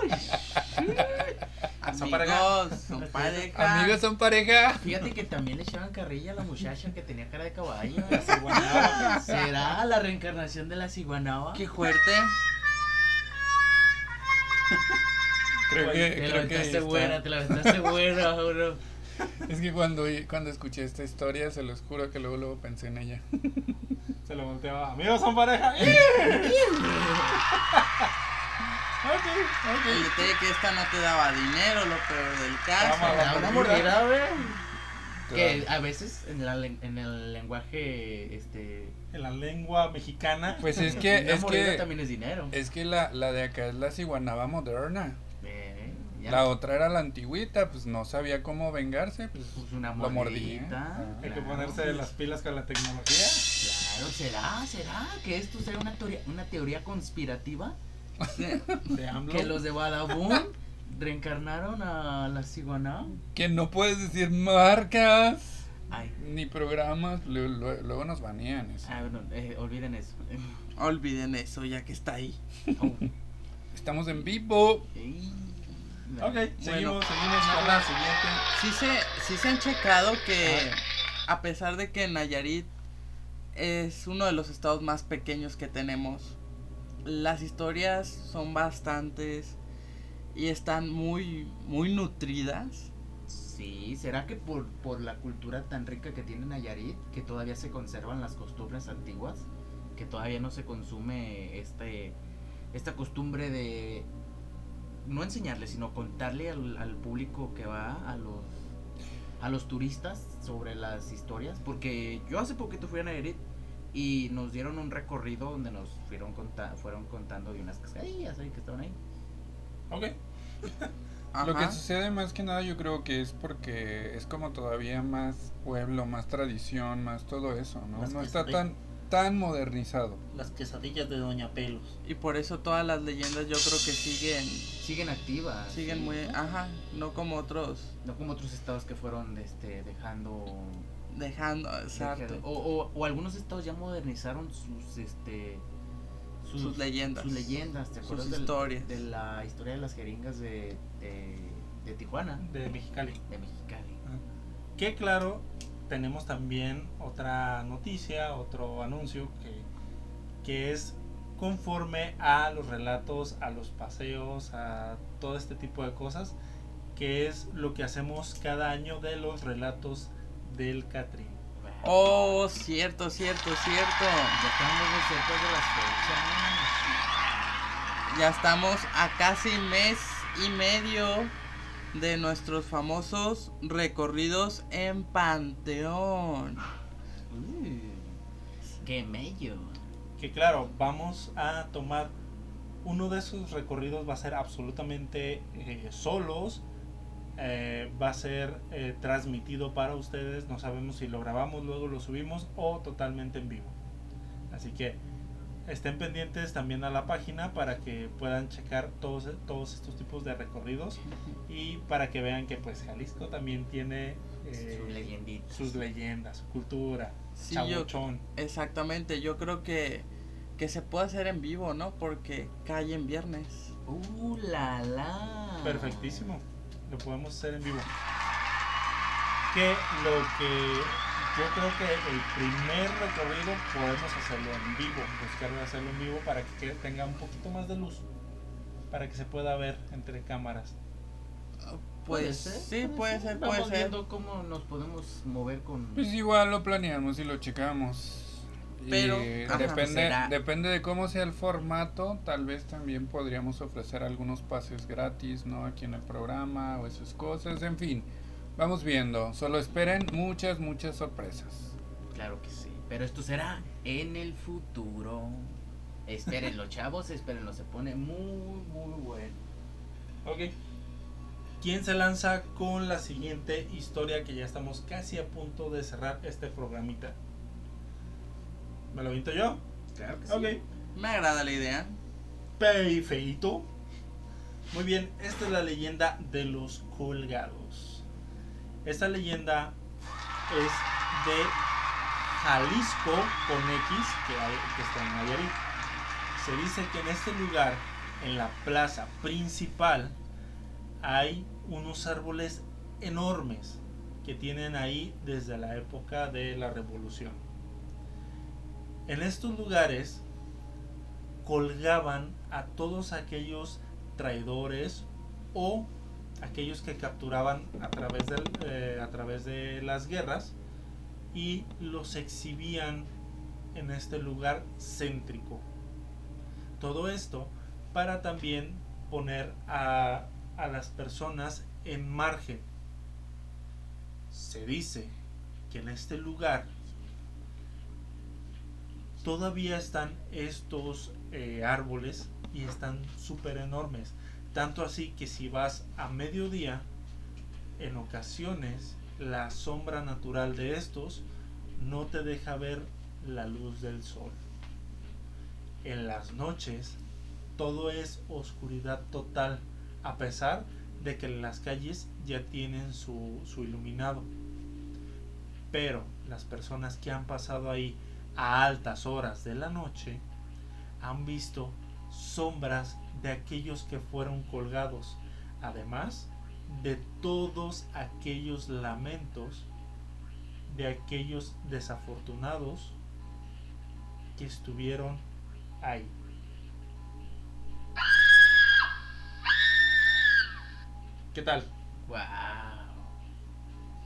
Son pareja. Amigos, son pareja. Amigos son pareja. Fíjate que también le echaban carrilla a la muchacha que tenía cara de caballo. La ciguanaba. ¿Será la reencarnación de la ciguanaba? Qué fuerte. Creo que, Te la que aventaste buena, te la aventaste buena, bro. Es que cuando, cuando escuché esta historia, se los juro que luego, luego pensé en ella. Se lo volteaba. Amigos son pareja. ok, El ok. detalle que esta no te daba dinero, lo peor del caso. Una mordida. güey. Que a veces en, la en el lenguaje, este... En la lengua mexicana. Pues es que, una es mordida que, también es dinero. es que la, la de acá es la ciguanaba moderna. Eh, ya. La otra era la antigüita, pues no sabía cómo vengarse, pues Pues una lo mordía. mordidita. Ah. Hay que claro, ponerse pues, las pilas con la tecnología. Claro, ¿será? ¿Será que esto sea una teoría, una teoría conspirativa? De AMLO. Que los de Badabun reencarnaron a la ciguaná. Que no puedes decir marcas Ay, ni programas, lu- lu- luego nos banean eso. ah, bueno, eh, olviden eso. Olviden eso, ya que está ahí. Oh. Estamos en vivo. Ey. Ok, seguimos, Bueno. seguimos con la siguiente. Sí se, sí se han checado que a pesar de que Nayarit es uno de los estados más pequeños que tenemos, las historias son bastantes y están muy, muy nutridas. Sí, ¿será que por, por la cultura tan rica que tiene Nayarit, que todavía se conservan las costumbres antiguas, que todavía no se consume este esta costumbre de no enseñarle, sino contarle al, al público que va, a los a los turistas sobre las historias, porque yo hace poquito fui a Nayarit y nos dieron un recorrido donde nos fueron conta- fueron contando de unas cascadillas ahí que estaban ahí. Ok. Lo que sucede más que nada yo creo que es porque es como todavía más pueblo, más tradición, más todo eso, ¿no? Más No está tan tan modernizado. Las quesadillas de Doña Pelos. Y por eso todas las leyendas yo creo que siguen, Siguen activas. siguen sí. muy, ajá, no como otros No como otros estados que fueron este, dejando. dejando, exacto, o, o- o algunos estados ya modernizaron sus este sus, leyendas. sus leyendas. ¿Te Sus acuerdas del- historias. de la historia de las jeringas de, de, de Tijuana? De Mexicali. De Mexicali. Que claro, tenemos también otra noticia, otro anuncio que, que es conforme a los relatos, a los paseos, a todo este tipo de cosas, que es lo que hacemos cada año de los relatos del Catrín. Oh, cierto, cierto, cierto. Ya estamos muy de las fechas. Ya estamos a casi mes y medio de nuestros famosos recorridos en Panteón. Uh, qué mello. Que claro, vamos a tomar uno de esos recorridos va a ser absolutamente eh, solos. eh, va a ser eh, transmitido para ustedes. No sabemos si lo grabamos, luego lo subimos o totalmente en vivo. Así que estén pendientes también a la página para que puedan checar todos, todos estos tipos de recorridos y para que vean que pues Jalisco también tiene eh, Sus leyendas, su cultura, Sí, yo-. Exactamente, yo creo que, que se puede hacer en vivo, ¿no? Porque cae en viernes. Uh, la la. Perfectísimo. Lo podemos hacer en vivo. Que lo que yo creo que el primer recorrido podemos hacerlo en vivo. Buscar de hacerlo en vivo para que tenga un poquito más de luz. Para que se pueda ver entre cámaras. Pues sí, puede ser, puede Vamos ser. viendo cómo nos podemos mover con. Pues igual lo planeamos y lo checamos. Y Pero, ajá, depende, será- depende de cómo sea el formato, tal vez también podríamos ofrecer algunos pases gratis, ¿no? Aquí en el programa o esas cosas, en fin. Vamos viendo, solo esperen muchas, muchas sorpresas. Claro que sí. Pero esto será en el futuro. Espérenlo, chavos, espérenlo. Se pone muy, muy bueno. Ok. ¿Quién se lanza con la siguiente historia que ya estamos casi a punto de cerrar este programita? ¿Me lo aviento yo? Claro que Ok. Me agrada la idea. Perfecto. Muy bien, esta es la leyenda de los colgados. Esta leyenda es de Jalisco con X, que, está en Nayarit. Se dice que en este lugar, en la plaza principal, hay unos árboles enormes que tienen ahí desde la época de la revolución. En estos lugares colgaban a todos aquellos traidores o aquellos que capturaban a través, del, eh, a través de las guerras y los exhibían en este lugar céntrico. Todo esto para también poner a, a las personas en margen. Se dice que en este lugar todavía están estos eh, árboles y están súper enormes. Tanto así que si vas a mediodía, en ocasiones la sombra natural de estos no te deja ver la luz del sol. En las noches todo es oscuridad total, a pesar de que las calles ya tienen su, su iluminado. Pero las personas que han pasado ahí a altas horas de la noche han visto sombras de aquellos que fueron colgados, además de todos aquellos lamentos de aquellos desafortunados que estuvieron ahí. ¿Qué tal? Wow.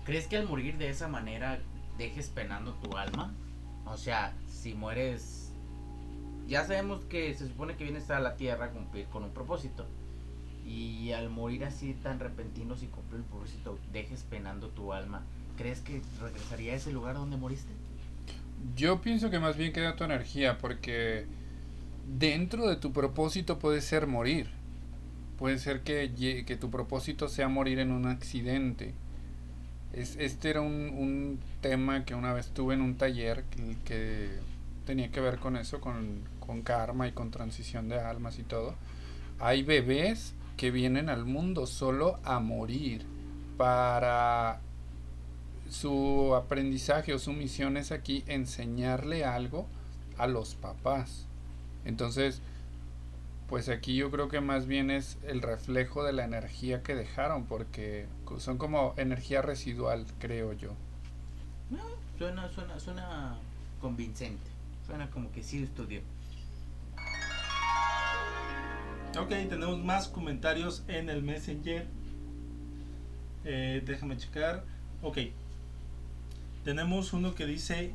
¿Crees que al morir de esa manera dejes penando tu alma? O sea, si mueres. Ya sabemos que se supone que vienes a la tierra a cumplir con un propósito. Y al morir así tan repentino sin cumplir el propósito, dejes penando tu alma. ¿Crees que regresaría a ese lugar donde moriste? Yo pienso que más bien queda tu energía, porque dentro de tu propósito puede ser morir. Puede ser que, que tu propósito sea morir en un accidente. Es, este era un, un tema que una vez tuve en un taller que tenía que ver con eso, con, con karma y con transición de almas y todo. Hay bebés que vienen al mundo solo a morir para su aprendizaje o su misión es aquí enseñarle algo a los papás. Entonces, pues aquí yo creo que más bien es el reflejo de la energía que dejaron, porque son como energía residual, creo yo. Suena, suena, suena convincente. Suena como que sí estudió. Ok, tenemos más comentarios en el Messenger. Eh, déjame checar. Ok. Tenemos uno que dice,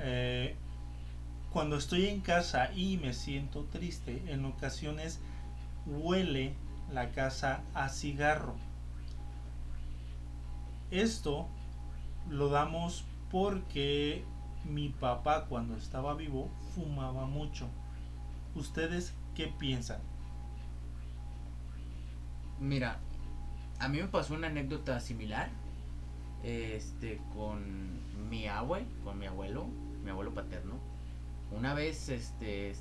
eh, cuando estoy en casa y me siento triste, en ocasiones huele la casa a cigarro. Esto lo damos porque mi papá cuando estaba vivo fumaba mucho. ¿Ustedes qué piensan? Mira, a mí me pasó una anécdota similar. Este, con mi abue, con mi abuelo, mi abuelo paterno. Una vez, este,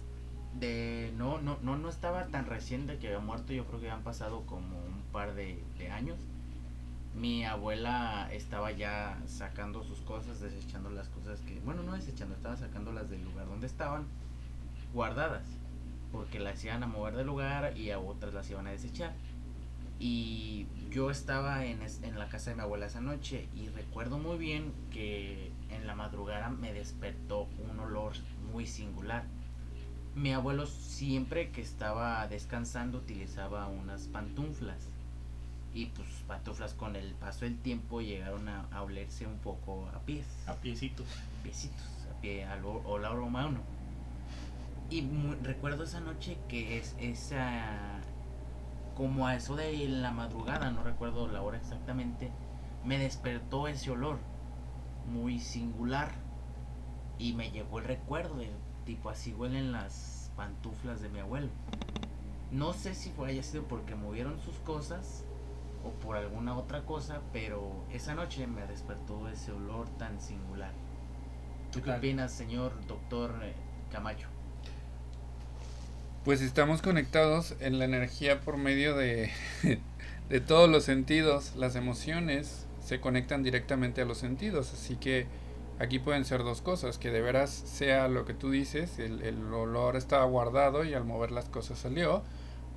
de, no, no, no, no estaba tan reciente que había muerto, yo creo que habían pasado como un par de, de años. Mi abuela estaba ya sacando sus cosas, desechando las cosas que, bueno, no desechando, estaba sacándolas del lugar donde estaban guardadas, porque las iban a mover del lugar y a otras las iban a desechar. Y yo estaba en, es- en la casa de mi abuela esa noche y recuerdo muy bien que en la madrugada me despertó un olor muy singular. Mi abuelo siempre que estaba descansando utilizaba unas pantuflas. Y pues pantuflas con el paso del tiempo llegaron a, a olerse un poco a pies A piecitos. piecitos, a pie al olor humano. Y recuerdo esa noche que es esa como a eso de la madrugada, no recuerdo la hora exactamente, me despertó ese olor muy singular y me llegó el recuerdo de tipo así huelen las pantuflas de mi abuelo. No sé si fue haya sido porque movieron sus cosas o por alguna otra cosa, pero esa noche me despertó ese olor tan singular. ¿Tú qué opinas, señor doctor eh, Camacho? Pues estamos conectados en la energía por medio de, de todos los sentidos. Las emociones se conectan directamente a los sentidos. Así que aquí pueden ser dos cosas. Que de veras sea lo que tú dices, el, el olor estaba guardado y al mover las cosas salió.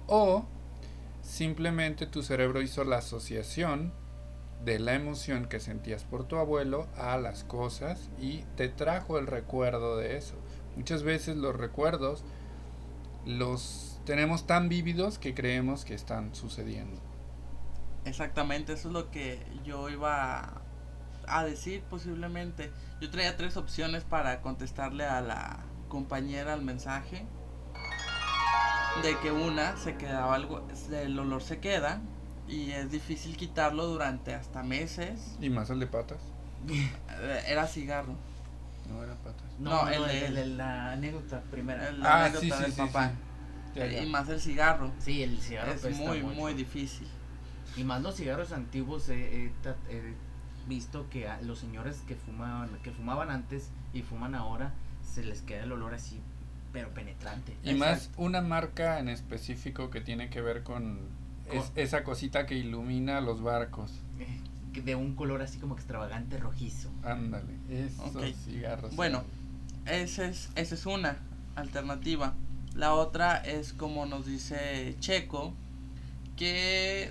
O simplemente tu cerebro hizo la asociación de la emoción que sentías por tu abuelo a las cosas y te trajo el recuerdo de eso. Muchas veces los recuerdos los tenemos tan vívidos que creemos que están sucediendo. Exactamente, eso es lo que yo iba a, decir posiblemente. Yo traía tres opciones para contestarle a la compañera al mensaje. De que una se quedaba algo, el olor se queda y es difícil quitarlo durante hasta meses. Y más el de patas. Era cigarro. No era patas. No, el de- el de la anécdota primera. El- Ah, La sí, anécdota sí, del sí, papá. sí. Ya, ya. Y más el cigarro. Sí, el cigarro es muy, mucho. muy difícil. Y más los cigarros antiguos he, he he visto que a los señores que fumaban, que fumaban antes y fuman ahora, se les queda el olor así, pero penetrante. Y más una marca en específico que tiene que ver con es- Con- esa cosita que ilumina los barcos. De un color así como extravagante rojizo. Ándale, esos cigarros. Bueno, esa es, esa es una alternativa. La otra es como nos dice Checo, que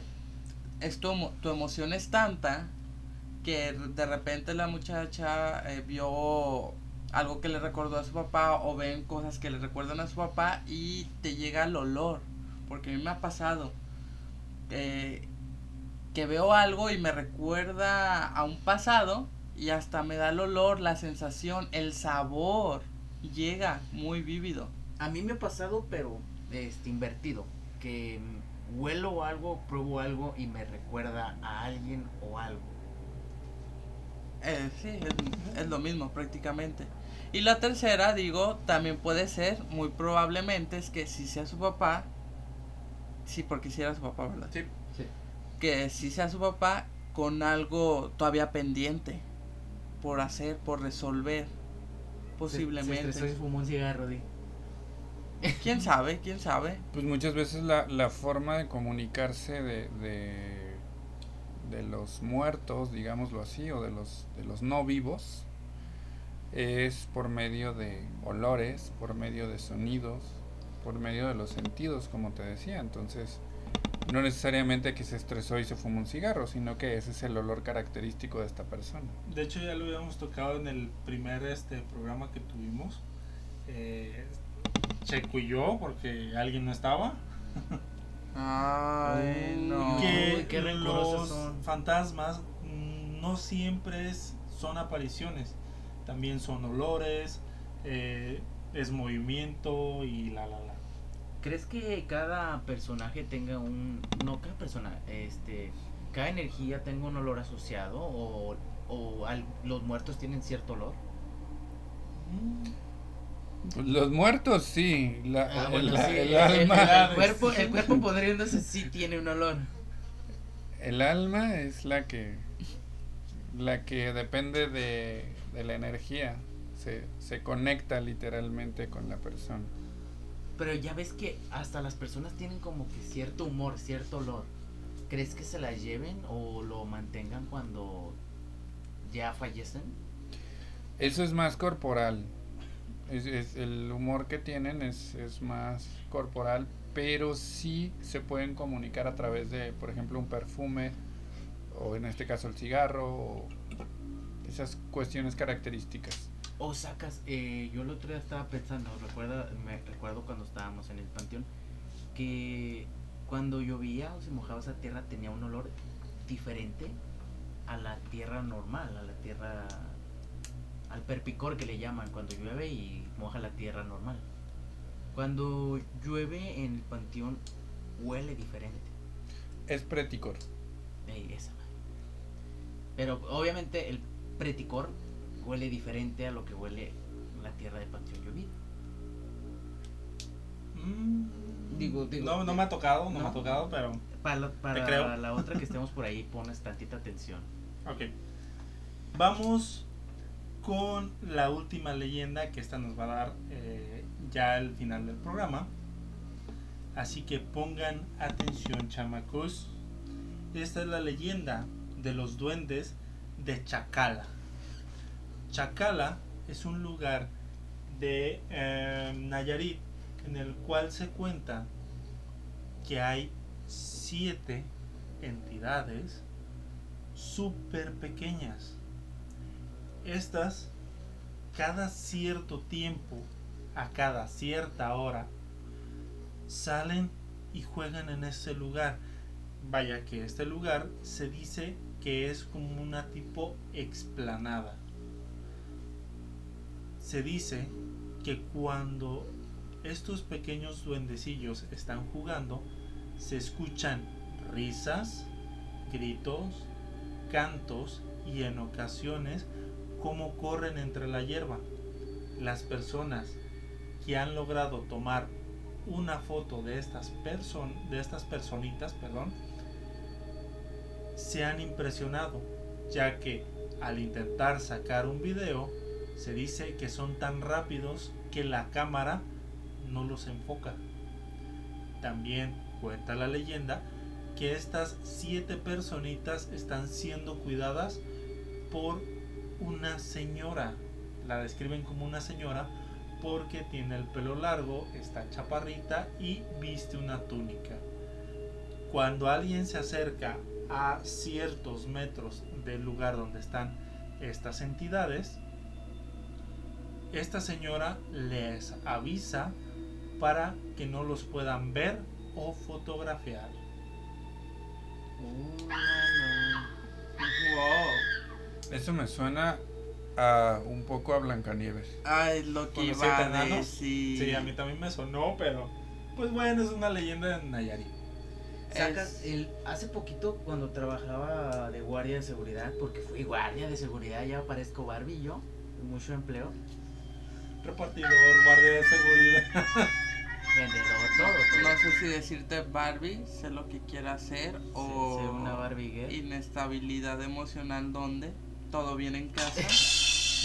es tu, tu emoción es tanta que de repente la muchacha eh, vio algo que le recordó a su papá o ven cosas que le recuerdan a su papá y te llega el olor. Porque a mí me ha pasado eh, que veo algo y me recuerda a un pasado y hasta me da el olor, la sensación, el sabor. Llega muy vívido. A mí me ha pasado, pero este invertido, que mm, huelo algo, pruebo algo y me recuerda a alguien o algo. Eh, sí, es, es lo mismo prácticamente. Y la tercera, digo, también puede ser, muy probablemente, es que si sea su papá, sí, porque si era su papá, ¿verdad? Sí. Que si sea su papá con algo todavía pendiente por hacer, por resolver, posiblemente. Se, se fumó un cigarro, di. ¿Quién sabe? ¿Quién sabe? Pues muchas veces la, la forma de comunicarse de, de, de los muertos, digámoslo así, o de los, de los no vivos, es por medio de olores, por medio de sonidos, por medio de los sentidos, como te decía. Entonces, no necesariamente que se estresó y se fumó un cigarro, sino que ese es el olor característico de esta persona. De hecho ya lo habíamos tocado en el primer este programa que tuvimos. Eh, Checo y yo, porque alguien no estaba. Ay, Uy, no. Uy, que qué rencorosos los son. fantasmas mm, no siempre es, son apariciones, también son olores, eh, es movimiento y la la la. ¿Crees que cada personaje tenga un... No, cada persona, este... Cada energía tenga un olor asociado o, o al- los muertos tienen cierto olor? Pues los muertos sí, la- Ah, bueno, el, sí, el el- alma, el cuerpo, el cuerpo podriéndose sí tiene un olor. el alma es la que la que depende de, de la energía, se, se conecta literalmente con la persona. Pero ya ves que hasta las personas tienen como que cierto humor, cierto olor. ¿Crees que se la lleven o lo mantengan cuando ya fallecen? Eso es más corporal. Es, el humor que tienen es, es más corporal, pero sí se pueden comunicar a través de, por ejemplo, un perfume, o en este caso el cigarro, o esas cuestiones características. O sacas, eh, yo el otro día estaba pensando, recuerda, me recuerdo cuando estábamos en el panteón, que cuando llovía o se mojaba esa tierra tenía un olor diferente a la tierra normal, a la tierra, al perpicor que le llaman cuando llueve y moja la tierra normal. Cuando llueve en el panteón huele diferente. Es preticor. Ey, esa. Pero obviamente el preticor huele diferente a lo que huele la tierra de panteón llovido. Mm, Digo, digo, no, me ha tocado, no, me ha tocado, pero Para, la- para creo. la otra que estemos por ahí, pones tantita atención. Ok. Vamos con la última leyenda que esta nos va a dar eh, ya al final del programa. Así que pongan atención, chamacos. Esta es la leyenda de los duendes de Chacala. Chacala es un lugar de eh, Nayarit en el cual se cuenta que hay siete entidades súper pequeñas. Estas, cada cierto tiempo, a cada cierta hora, salen y juegan en ese lugar. Vaya que este lugar se dice que es como una tipo explanada. Se dice que cuando estos pequeños duendecillos están jugando, se escuchan risas, gritos, cantos y en ocasiones cómo corren entre la hierba. Las personas que han logrado tomar una foto de estas person de estas personitas, perdón, se han impresionado, ya que al intentar sacar un video se dice que son tan rápidos que la cámara no los enfoca. También cuenta la leyenda que estas siete personitas están siendo cuidadas por una señora. La describen como una señora porque tiene el pelo largo, está chaparrita y viste una túnica. Cuando alguien se acerca a ciertos metros del lugar donde están estas entidades, esta señora les avisa para que no los puedan ver o fotografiar. Wow. Eso me suena a un poco a Blancanieves. Ay, lo ¿Con que iba a decir. Sí, a mí también me sonó, pero pues bueno, es una leyenda de Nayarit. Sacas el, hace poquito cuando trabajaba de guardia de seguridad, porque fui guardia de seguridad, ya parezco Barbie yo, mucho empleo, Repartidor, guardia de seguridad. vendedor, todo, todo. No sé si decirte Barbie, sé lo que quiera hacer o una Barbie inestabilidad emocional donde todo viene en casa.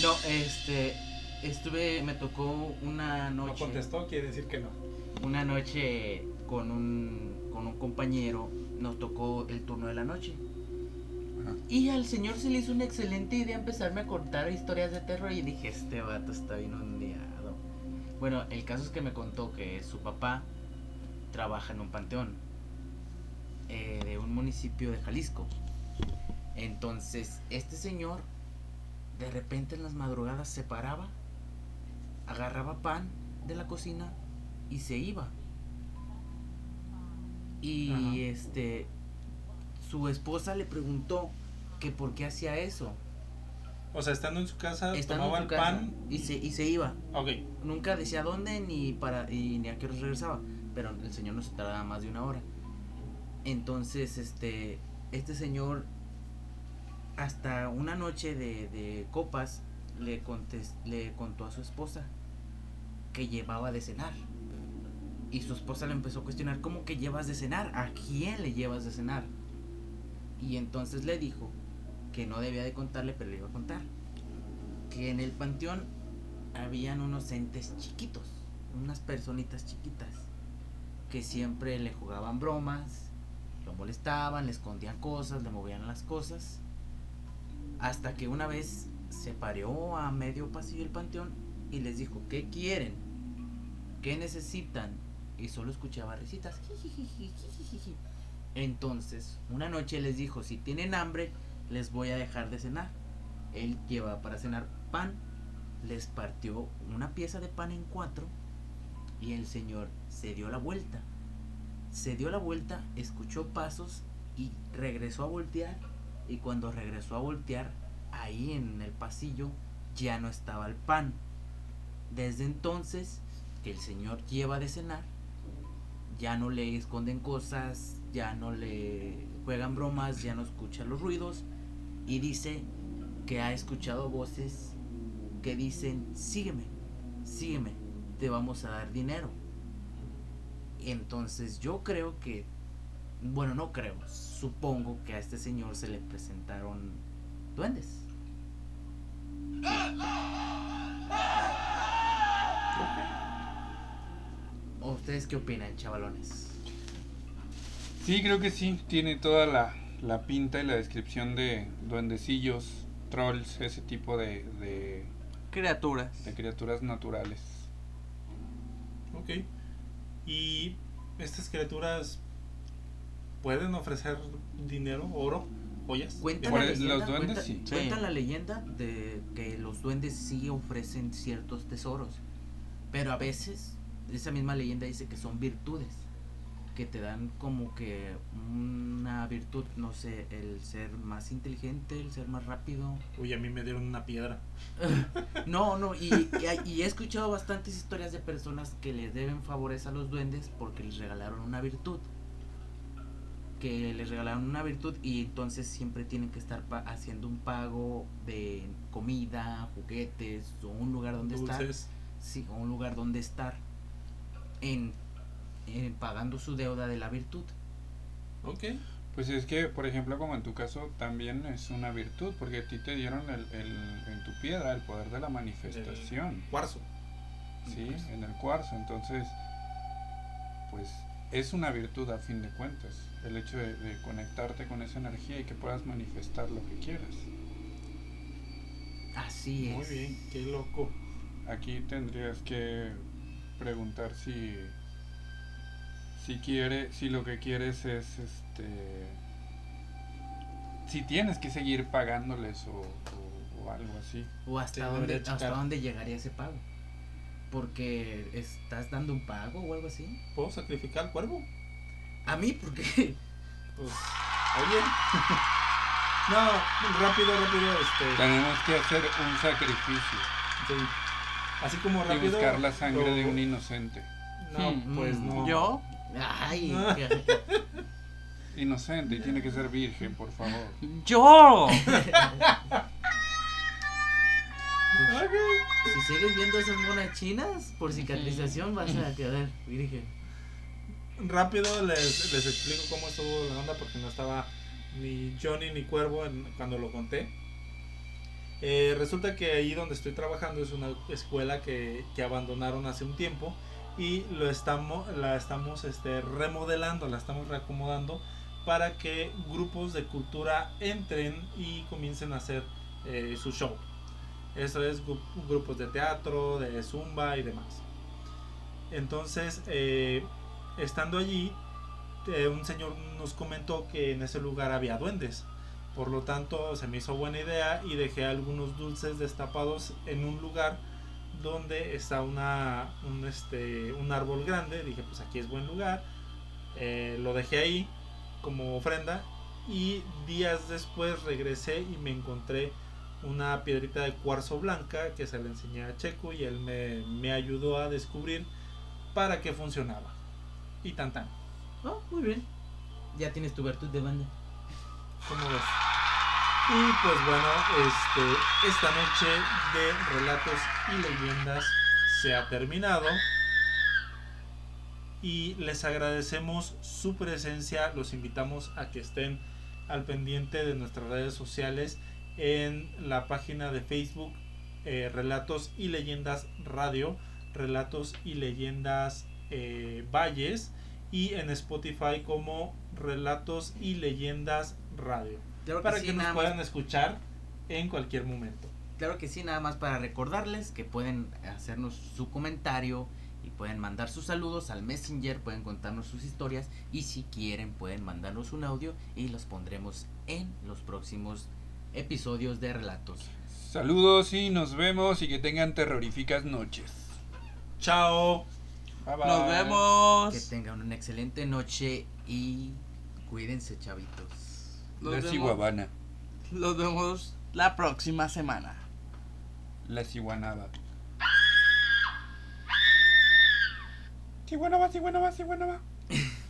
No, este, estuve, me tocó una No noche, contestó, quiere decir que no. una noche con un, con un compañero, nos tocó el turno de la noche. Ajá. Y al señor se le hizo una excelente idea empezarme a contar historias de terror y dije, este vato está bien ondeado. Bueno, el caso es que me contó que su papá trabaja en un panteón eh, de un municipio de Jalisco. Entonces, este señor de repente en las madrugadas se paraba, agarraba pan de la cocina y se iba. Y Ajá. este su esposa le preguntó que por qué hacía eso. O sea, estando en su casa, Estando tomaba el casa pan. y se, y se iba. Ok, Nunca decía dónde ni para y ni a qué hora regresaba, pero el señor no se tardaba más de una hora. Entonces, este este señor hasta una noche de, de copas le contes- le contó a su esposa que llevaba de cenar. Y su esposa le empezó a cuestionar, ¿cómo que llevas de cenar? ¿A quién le llevas de cenar? Y entonces le dijo que no debía de contarle, pero le iba a contar. Que en el panteón habían unos entes chiquitos, unas personitas chiquitas, que siempre le jugaban bromas, lo molestaban, le escondían cosas, le movían las cosas, hasta que una vez se paró a medio pasillo del panteón y les dijo, ¿qué quieren? ¿Qué necesitan? Y solo escuchaba risitas. Entonces, una noche les dijo, si tienen hambre, les voy a dejar de cenar. Él lleva para cenar pan, les partió una pieza de pan en cuatro y el señor se dio la vuelta. Se dio la vuelta, escuchó pasos y regresó a voltear. Y cuando regresó a voltear, ahí en el pasillo ya no estaba el pan. Desde entonces que el señor lleva de cenar, ya no le esconden cosas, ya no le juegan bromas, ya no escucha los ruidos y dice que ha escuchado voces que dicen, sígueme, sígueme, te vamos a dar dinero. Entonces yo creo que, bueno, no creo, supongo que a este señor se le presentaron duendes. ¿O ¿Ustedes qué opinan, chavalones? Sí, creo que sí, tiene toda la, la pinta y la descripción de duendecillos, trolls, ese tipo de, de, Criaturas. de criaturas naturales. ok. Y estas criaturas pueden ofrecer dinero, oro, joyas. Cuenta la leyenda, los duendes, cuenta, sí. cuenta Sí. la leyenda de que los duendes sí ofrecen ciertos tesoros, pero a veces esa misma leyenda dice que son virtudes, que te dan como que una virtud, no sé, el ser más inteligente, el ser más rápido. Uy, a mí me dieron una piedra. No, no, y, y- y he escuchado bastantes historias de personas que les deben favores a los duendes porque les regalaron una virtud. Que les regalaron una virtud y entonces siempre tienen que estar pa- haciendo un pago de comida, juguetes o un lugar donde estar. Dulces. Sí, o un lugar donde estar. En, en pagando su deuda de la virtud. Ok. Pues es que, por ejemplo, como en tu caso, también es una virtud, porque a ti te dieron el, el- en tu piedra el poder de la manifestación, Cuarzo. ¿sí? En el cuarzo. Entonces, pues es una virtud a fin de cuentas, el hecho de, de conectarte con esa energía y que puedas manifestar lo que quieras. Así es. Muy bien, qué loco. Aquí tendrías que preguntar si si quiere, si lo que quieres es este si tienes que seguir pagándoles o, o- o algo así. O hasta dónde, hasta dónde llegaría ese pago. Porque estás dando un pago o algo así. ¿Puedo sacrificar al cuervo? A mí, porque Pues, oye. no, rápido, rápido, este. Tenemos que hacer un sacrificio sí. Así como y rápido. buscar la sangre lo- de un inocente. No, Hmm, pues mm, no. Yo, Ay, Inocente y tiene que ser virgen, por favor. yo. Si sigues viendo esas monas chinas, por cicatrización vas a quedar virgen. Rápido les, les explico cómo estuvo la onda porque no estaba ni Johnny ni Cuervo en- cuando lo conté. Eh, resulta que ahí donde estoy trabajando es una escuela que, que abandonaron hace un tiempo y lo estamos, la estamos este, remodelando, la estamos reacomodando para que grupos de cultura entren y comiencen a hacer eh, su show. Eso es gru- grupos de teatro, de zumba y demás. Entonces, eh, estando allí, eh, un señor nos comentó que en ese lugar había duendes. Por lo tanto, se me hizo buena idea y dejé algunos dulces destapados en un lugar donde está una, un, este, un árbol grande. Dije, pues aquí es buen lugar. Eh, lo dejé ahí como ofrenda y días después regresé y me encontré una piedrita de cuarzo blanca que se la enseñé a Checo y él me, me ayudó a descubrir para qué funcionaba. Y tan tan. Oh, muy bien. Ya tienes tu virtud de banda. ¿Cómo ves? Y pues bueno, este, esta noche de relatos y leyendas se ha terminado. Y les agradecemos su presencia. Los invitamos a que estén al pendiente de nuestras redes sociales en la página de Facebook eh, Relatos y Leyendas Radio, Relatos y Leyendas eh, Valles y en Spotify como Relatos y Leyendas Radio Claro que para sí, que nos puedan más. escuchar en cualquier momento. Claro que sí, nada más para recordarles que pueden hacernos su comentario y pueden mandar sus saludos al Messenger, pueden contarnos sus historias y si quieren pueden mandarnos un audio y los pondremos en los próximos episodios de relatos. Saludos y nos vemos y que tengan terroríficas noches. Chao. Bye bye. Nos vemos. Que tengan una excelente noche y cuídense chavitos. La vemos. ciguabana. Los vemos la próxima semana. La ciguanaba. Ciguanaba, ciguanaba, ciguanaba.